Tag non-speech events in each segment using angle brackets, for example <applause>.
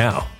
now.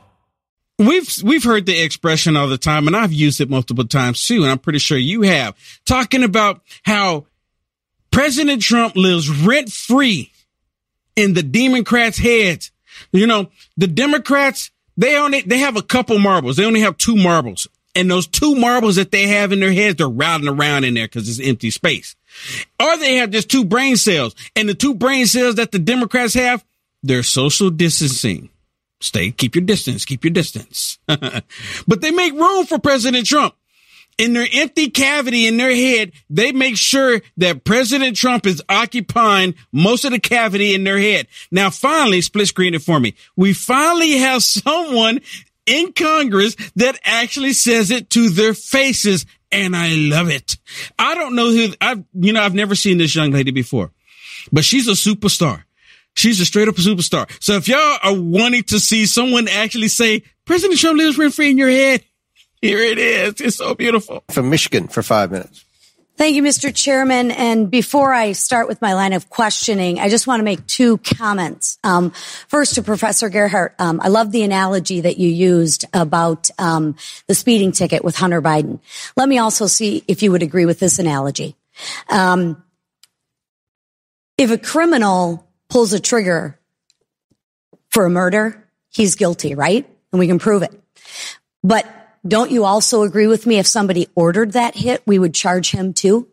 We've we've heard the expression all the time, and I've used it multiple times too, and I'm pretty sure you have. Talking about how President Trump lives rent free in the Democrats' heads. You know, the Democrats they only they have a couple marbles. They only have two marbles, and those two marbles that they have in their heads, they're routing around in there because it's empty space. Or they have just two brain cells, and the two brain cells that the Democrats have, they're social distancing. Stay, keep your distance, keep your distance. <laughs> but they make room for President Trump. In their empty cavity in their head, they make sure that President Trump is occupying most of the cavity in their head. Now, finally, split screen it for me. We finally have <laughs> someone in Congress that actually says it to their faces. And I love it. I don't know who I've, you know, I've never seen this young lady before, but she's a superstar. She's a straight up superstar. So if y'all are wanting to see someone actually say President Trump lives rent free in your head, <laughs> here it is. It's so beautiful. From Michigan for five minutes. Thank you, Mr. Chairman. And before I start with my line of questioning, I just want to make two comments. Um, first, to Professor Gerhardt, um, I love the analogy that you used about um, the speeding ticket with Hunter Biden. Let me also see if you would agree with this analogy. Um, if a criminal pulls a trigger for a murder, he's guilty, right? And we can prove it. But don't you also agree with me? If somebody ordered that hit, we would charge him too.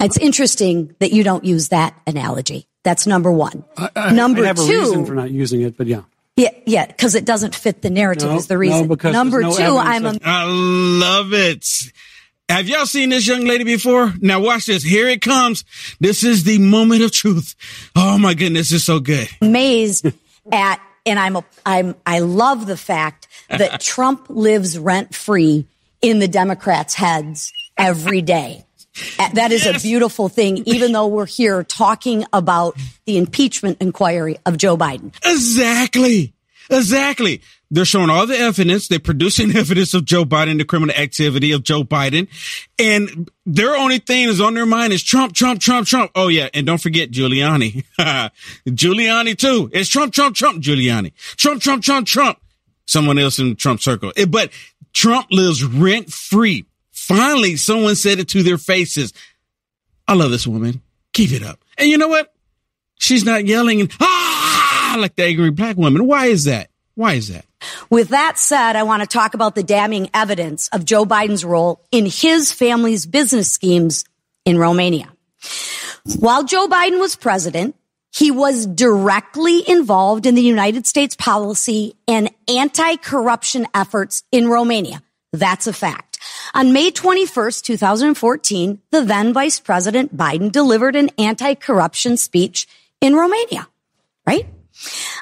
It's interesting that you don't use that analogy. That's number one. I, I, number I have two, a reason for not using it, but yeah. Yeah, yeah, because it doesn't fit the narrative No, is the reason. no, because number there's two, I'm a, evidence I love it. Have y'all seen this young lady before? Now watch this. Here it comes. This is the moment of truth. Oh my goodness, it's so good. amazed <laughs> at, and I'm, a, I'm, I love the fact that <laughs> Trump lives rent free in the Democrats' heads every day. Uh, That is a beautiful thing, <laughs> even though we're here talking about the impeachment inquiry of Joe Biden. Exactly. Exactly. They're showing all the evidence. They're producing <laughs> evidence of Joe Biden, the criminal activity of Joe Biden. And their only thing is on their mind is Trump, Trump, Trump, Trump. Oh yeah. And don't forget Giuliani. <laughs> Giuliani too. It's Trump, Trump, Trump, Giuliani. Trump, Trump, Trump, Trump. Someone else in Trump circle. Eh, But Trump lives rent free. Finally, someone said it to their faces. I love this woman. Keep it up. And you know what? She's not yelling and ah like the angry black woman. Why is that? Why is that? With that said, I want to talk about the damning evidence of Joe Biden's role in his family's business schemes in Romania. While Joe Biden was president, he was directly involved in the United States policy and anti-corruption efforts in Romania. That's a fact. On May 21st, 2014, the then Vice President Biden delivered an anti-corruption speech in Romania, right?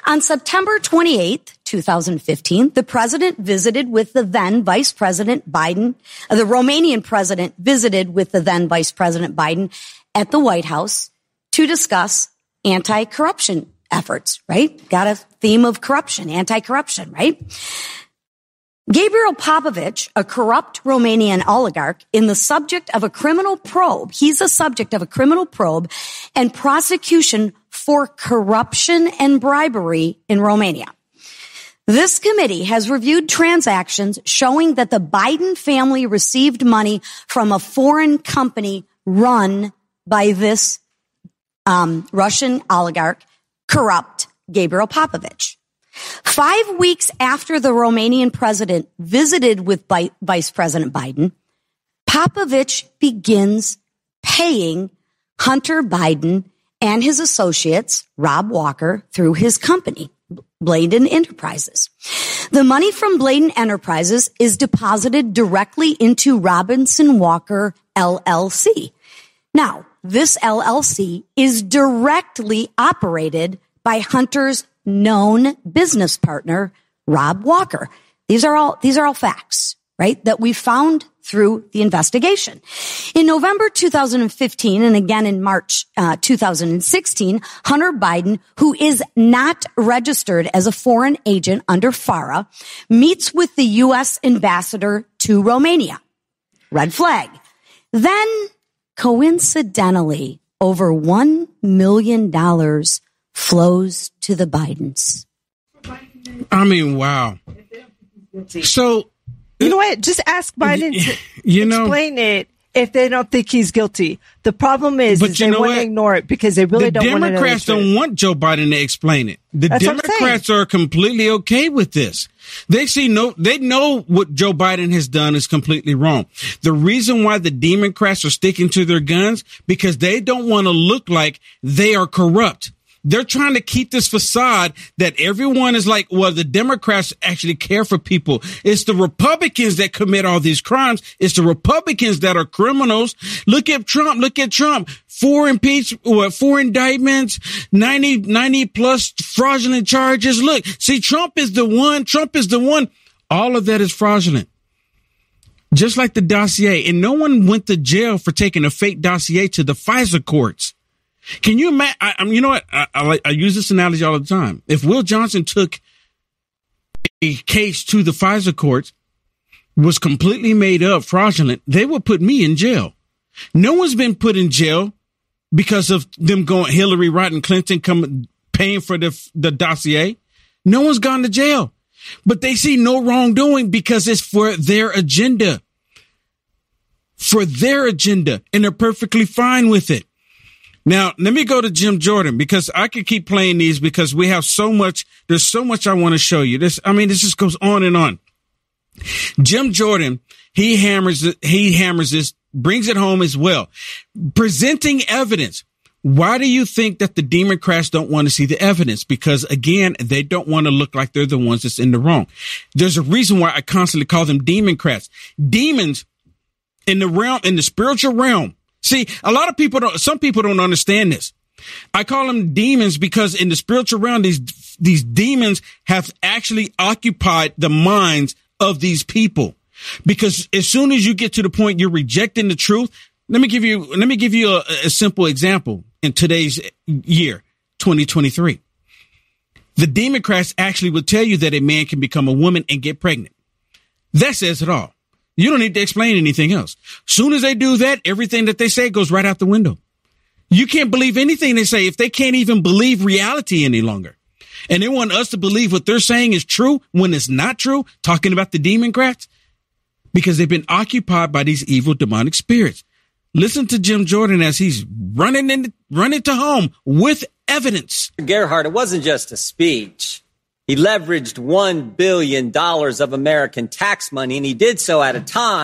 On September 28th, 2015, the president visited with the then Vice President Biden, uh, the Romanian president visited with the then Vice President Biden at the White House to discuss anti-corruption efforts, right? Got a theme of corruption, anti-corruption, right? Gabriel Popovich, a corrupt Romanian oligarch, in the subject of a criminal probe. He's a subject of a criminal probe and prosecution for corruption and bribery in Romania. This committee has reviewed transactions showing that the Biden family received money from a foreign company run by this um, Russian oligarch, corrupt Gabriel Popovich. Five weeks after the Romanian president visited with Vice President Biden, Popovich begins paying Hunter Biden and his associates, Rob Walker, through his company, Bladon Enterprises. The money from Bladon Enterprises is deposited directly into Robinson Walker LLC. Now, this LLC is directly operated by Hunter's known business partner, Rob Walker. These are all, these are all facts, right? That we found through the investigation. In November 2015 and again in March uh, 2016, Hunter Biden, who is not registered as a foreign agent under FARA, meets with the U.S. ambassador to Romania. Red flag. Then coincidentally, over $1 million flows to the Bidens. I mean, wow. So, You know what? Just ask Biden to <laughs> you know, explain it if they don't think he's guilty. The problem is, But is you they know want to what? ignore it because they really the don't want to the Democrats don't want Joe Biden to explain it. The That's what I'm saying. Democrats are completely okay with this. They see no, they know what Joe Biden has done is completely wrong. The reason why the Democrats are sticking to their guns because they don't want to look like they are corrupt. They're trying to keep this facade that everyone is like, well, the Democrats actually care for people. It's the Republicans that commit all these crimes. It's the Republicans that are criminals. Look at Trump. Look at Trump. Four impeach, what, four indictments, 90, 90 plus fraudulent charges. Look, see, Trump is the one. Trump is the one. All of that is fraudulent. Just like the dossier. And no one went to jail for taking a fake dossier to the FISA courts. Can you imagine? I, I, you know what? I, I, I use this analogy all the time. If Will Johnson took a case to the FISA courts, was completely made up, fraudulent, they would put me in jail. No one's been put in jail because of them going Hillary Rodham Clinton come paying for the the dossier. No one's gone to jail, but they see no wrongdoing because it's for their agenda, for their agenda, and they're perfectly fine with it. Now, let me go to Jim Jordan because I could keep playing these because we have so much. There's so much I want to show you. This, I mean, this just goes on and on. Jim Jordan, he hammers, he hammers this, brings it home as well. Presenting evidence. Why do you think that the Democrats don't want to see the evidence? Because again, they don't want to look like they're the ones that's in the wrong. There's a reason why I constantly call them Democrats. Demons in the realm, in the spiritual realm. See, a lot of people don't, some people don't understand this. I call them demons because in the spiritual realm, these, these demons have actually occupied the minds of these people. Because as soon as you get to the point you're rejecting the truth, let me give you, let me give you a, a simple example in today's year, 2023. The Democrats actually will tell you that a man can become a woman and get pregnant. That says it all. You don't need to explain anything else. Soon as they do that, everything that they say goes right out the window. You can't believe anything they say if they can't even believe reality any longer. And they want us to believe what they're saying is true when it's not true, talking about the Democrats, because they've been occupied by these evil demonic spirits. Listen to Jim Jordan as he's running in, running to home with evidence. Gerhardt, it wasn't just a speech. He leveraged $1 billion of American tax money, and he did so at a time.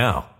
now.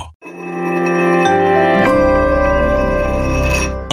now.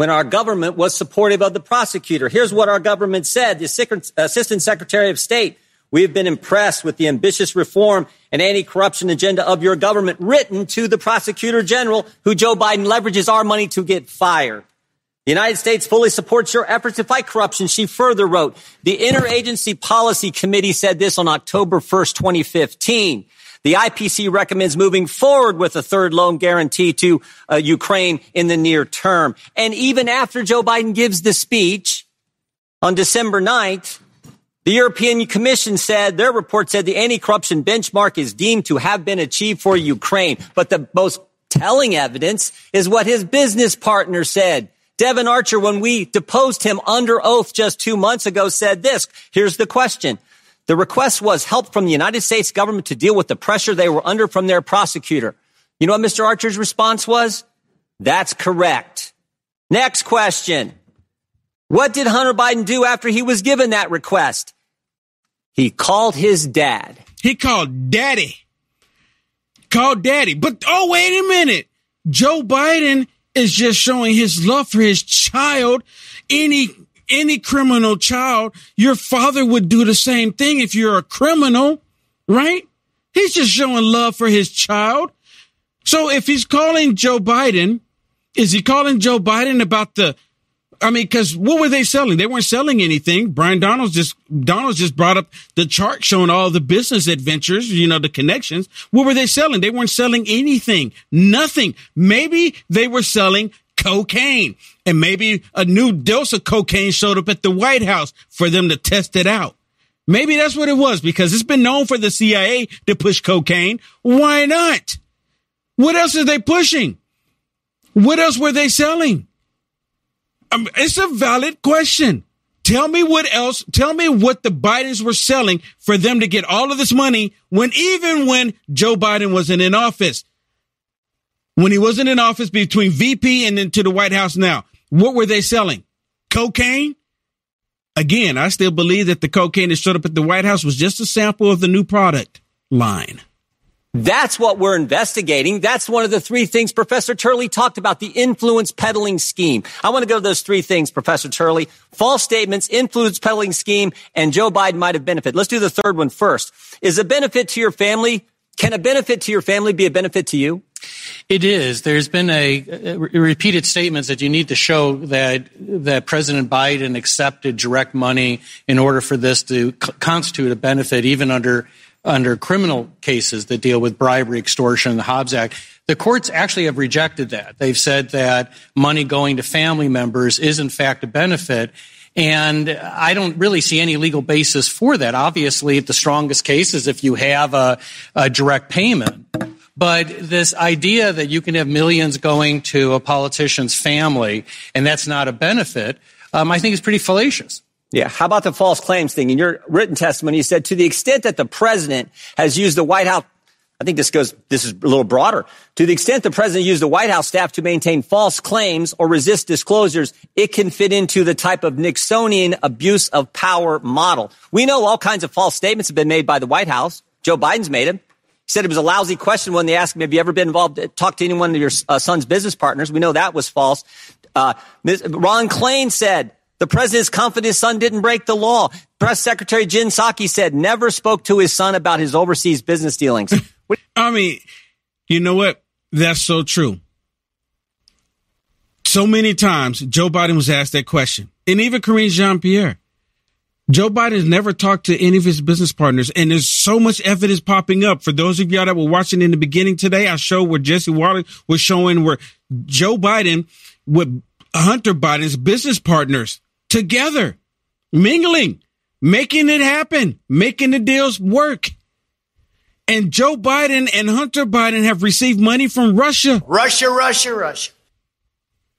When our government was supportive of the prosecutor, here's what our government said. The Assistant Secretary of State, we have been impressed with the ambitious reform and anti-corruption agenda of your government written to the prosecutor general who Joe Biden leverages our money to get fired. The United States fully supports your efforts to fight corruption. She further wrote, the Interagency Policy Committee said this on October 1st, 2015. The IPC recommends moving forward with a third loan guarantee to uh, Ukraine in the near term. And even after Joe Biden gives the speech on December 9th, the European Commission said their report said the anti-corruption benchmark is deemed to have been achieved for Ukraine. But the most telling evidence is what his business partner said. Devon Archer, when we deposed him under oath just two months ago, said this. Here's the question. The request was help from the United States government to deal with the pressure they were under from their prosecutor. You know what Mr. Archer's response was? That's correct. Next question. What did Hunter Biden do after he was given that request? He called his dad. He called daddy. Called daddy. But oh, wait a minute. Joe Biden is just showing his love for his child. Any any criminal child, your father would do the same thing if you're a criminal, right? He's just showing love for his child. So if he's calling Joe Biden, is he calling Joe Biden about the I mean, because what were they selling? They weren't selling anything. Byron Donalds just Donalds just brought up the chart showing all the business adventures, you know, the connections. What were they selling? They weren't selling anything, nothing. Maybe they were selling cocaine. And maybe a new dose of cocaine showed up at the White House for them to test it out. Maybe that's what it was because it's been known for the CIA to push cocaine. Why not? What else are they pushing? What else were they selling? Um, it's a valid question. Tell me what else, tell me what the Bidens were selling for them to get all of this money when even when Joe Biden wasn't in office when he wasn't in office between VP and then to the White House now. What were they selling? Cocaine? Again, I still believe that the cocaine that showed up at the White House was just a sample of the new product line. That's what we're investigating. That's one of the three things Professor Turley talked about, the influence peddling scheme. I want to go to those three things, Professor Turley. False statements, influence peddling scheme, and Joe Biden might have benefited. Let's do the third one first. Is a benefit to your family, can a benefit to your family be a benefit to you? It is. There's been a, a, repeated statements that you need to show that that President Biden accepted direct money in order for this to c- constitute a benefit, even under under criminal cases that deal with bribery, extortion, the Hobbs Act. The courts actually have rejected that. They've said that money going to family members is in fact a benefit. And I don't really see any legal basis for that. Obviously, the strongest case is if you have a, a direct payment. But this idea that you can have millions going to a politician's family and that's not a benefit, um, I think is pretty fallacious. Yeah. How about the false claims thing? In your written testimony, you said to the extent that the president has used the White House, I think this goes, this is a little broader. To the extent the president used the White House staff to maintain false claims or resist disclosures, it can fit into the type of Nixonian abuse of power model. We know all kinds of false statements have been made by the White House. Joe Biden's made them said it was a lousy question when they asked him, have you ever been involved, talk to anyone of your uh, son's business partners? We know that was false. Uh, Ron Klain said, the president's confident his son didn't break the law. Press Secretary Jen Psaki said never spoke to his son about his overseas business dealings. <laughs> I mean, you know what? That's so true. So many times Joe Biden was asked that question. And even Karine Jean Pierre. Joe Biden has never talked to any of his business partners, and there's so much evidence popping up. For those of y'all that were watching in the beginning today, I showed where Jesse Watters was showing where Joe Biden with Hunter Biden's business partners together, mingling, making it happen, making the deals work. And Joe Biden and Hunter Biden have received money from Russia. Russia, Russia, Russia.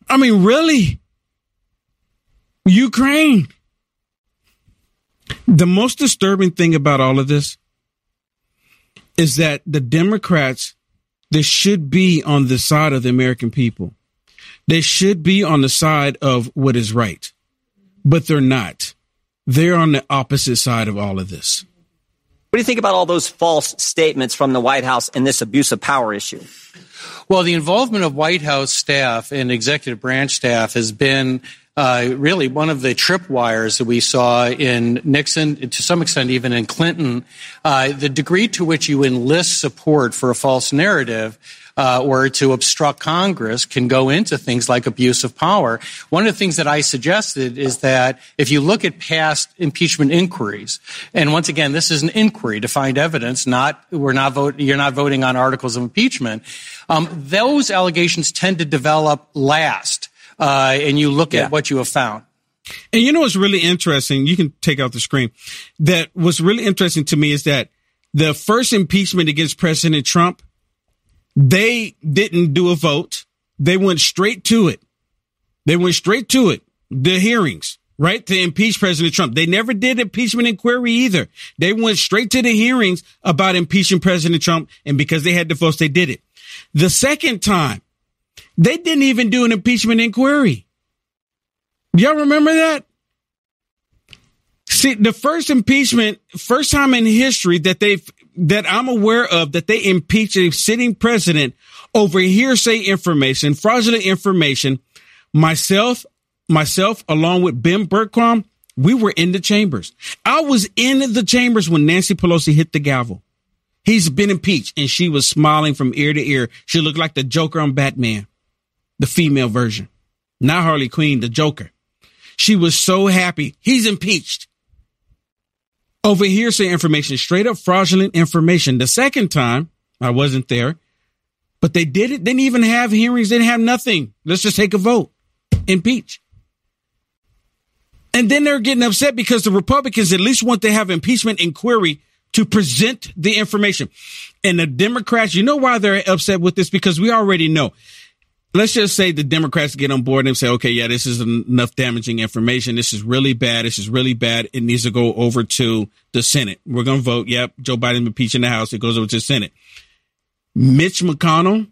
I mean, really? Ukraine. The most disturbing thing about all of this is that the Democrats, they should be on the side of the American people. They should be on the side of what is right, but they're not. They're on the opposite side of all of this. What do you think about all those false statements from the White House in this abuse of power issue? Well, the involvement of White House staff and executive branch staff has been uh, really one of the tripwires that we saw in Nixon, to some extent even in Clinton. Uh, the degree to which you enlist support for a false narrative uh, or to obstruct Congress can go into things like abuse of power. One of the things that I suggested is that if you look at past impeachment inquiries, and once again, this is an inquiry to find evidence, not we're not vote, you're not voting on articles of impeachment. Um, those allegations tend to develop last uh, and you look yeah. at what you have found. And you know what's really interesting? You can take out the screen. That what's really interesting to me is that the first impeachment against President Trump, they didn't do a vote. They went straight to it. They went straight to it. The hearings, right? To impeach President Trump. They never did impeachment inquiry either. They went straight to the hearings about impeaching President Trump. And because they had the votes, they did it. The second time, they didn't even do an impeachment inquiry. Y'all remember that? See, the first impeachment, first time in history that they've, that I'm aware of that they impeached a sitting president over hearsay information, fraudulent information. Myself, myself, along with Ben Bergquam, we were in the chambers. I was in the chambers when Nancy Pelosi hit the gavel. He's been impeached and she was smiling from ear to ear. She looked like the Joker on Batman the female version, not Harley Quinn, the Joker. She was so happy. He's impeached. Over hearsay information, straight up fraudulent information. The second time, I wasn't there, but they did it. Didn't even have hearings. They didn't have nothing. Let's just take a vote. Impeach. And then they're getting upset because the Republicans at least want to have impeachment inquiry to present the information. And the Democrats, you know why they're upset with this? Because we already know let's just say the Democrats get on board and say, okay, yeah, this is enough damaging information. This is really bad. This is really bad. It needs to go over to the Senate. We're going to vote. Yep. Joe Biden impeached in the House. It goes over to the Senate. Mitch McConnell,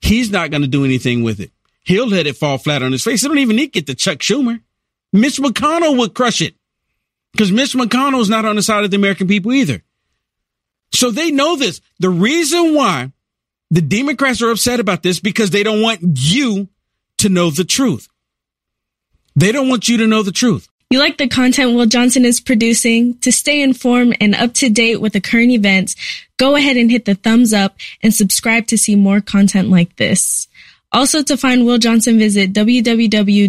he's not going to do anything with it. He'll let it fall flat on his face. They don't even need to get to Chuck Schumer. Mitch McConnell would crush it because Mitch McConnell's not on the side of the American people either. So they know this. The reason why the Democrats are upset about this because they don't want you to know the truth. They don't want you to know the truth. You like the content Will Johnson is producing? To stay informed and up to date with the current events, go ahead and hit the thumbs up and subscribe to see more content like this. Also, to find Will Johnson, visit www.uaf.media.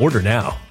Order now.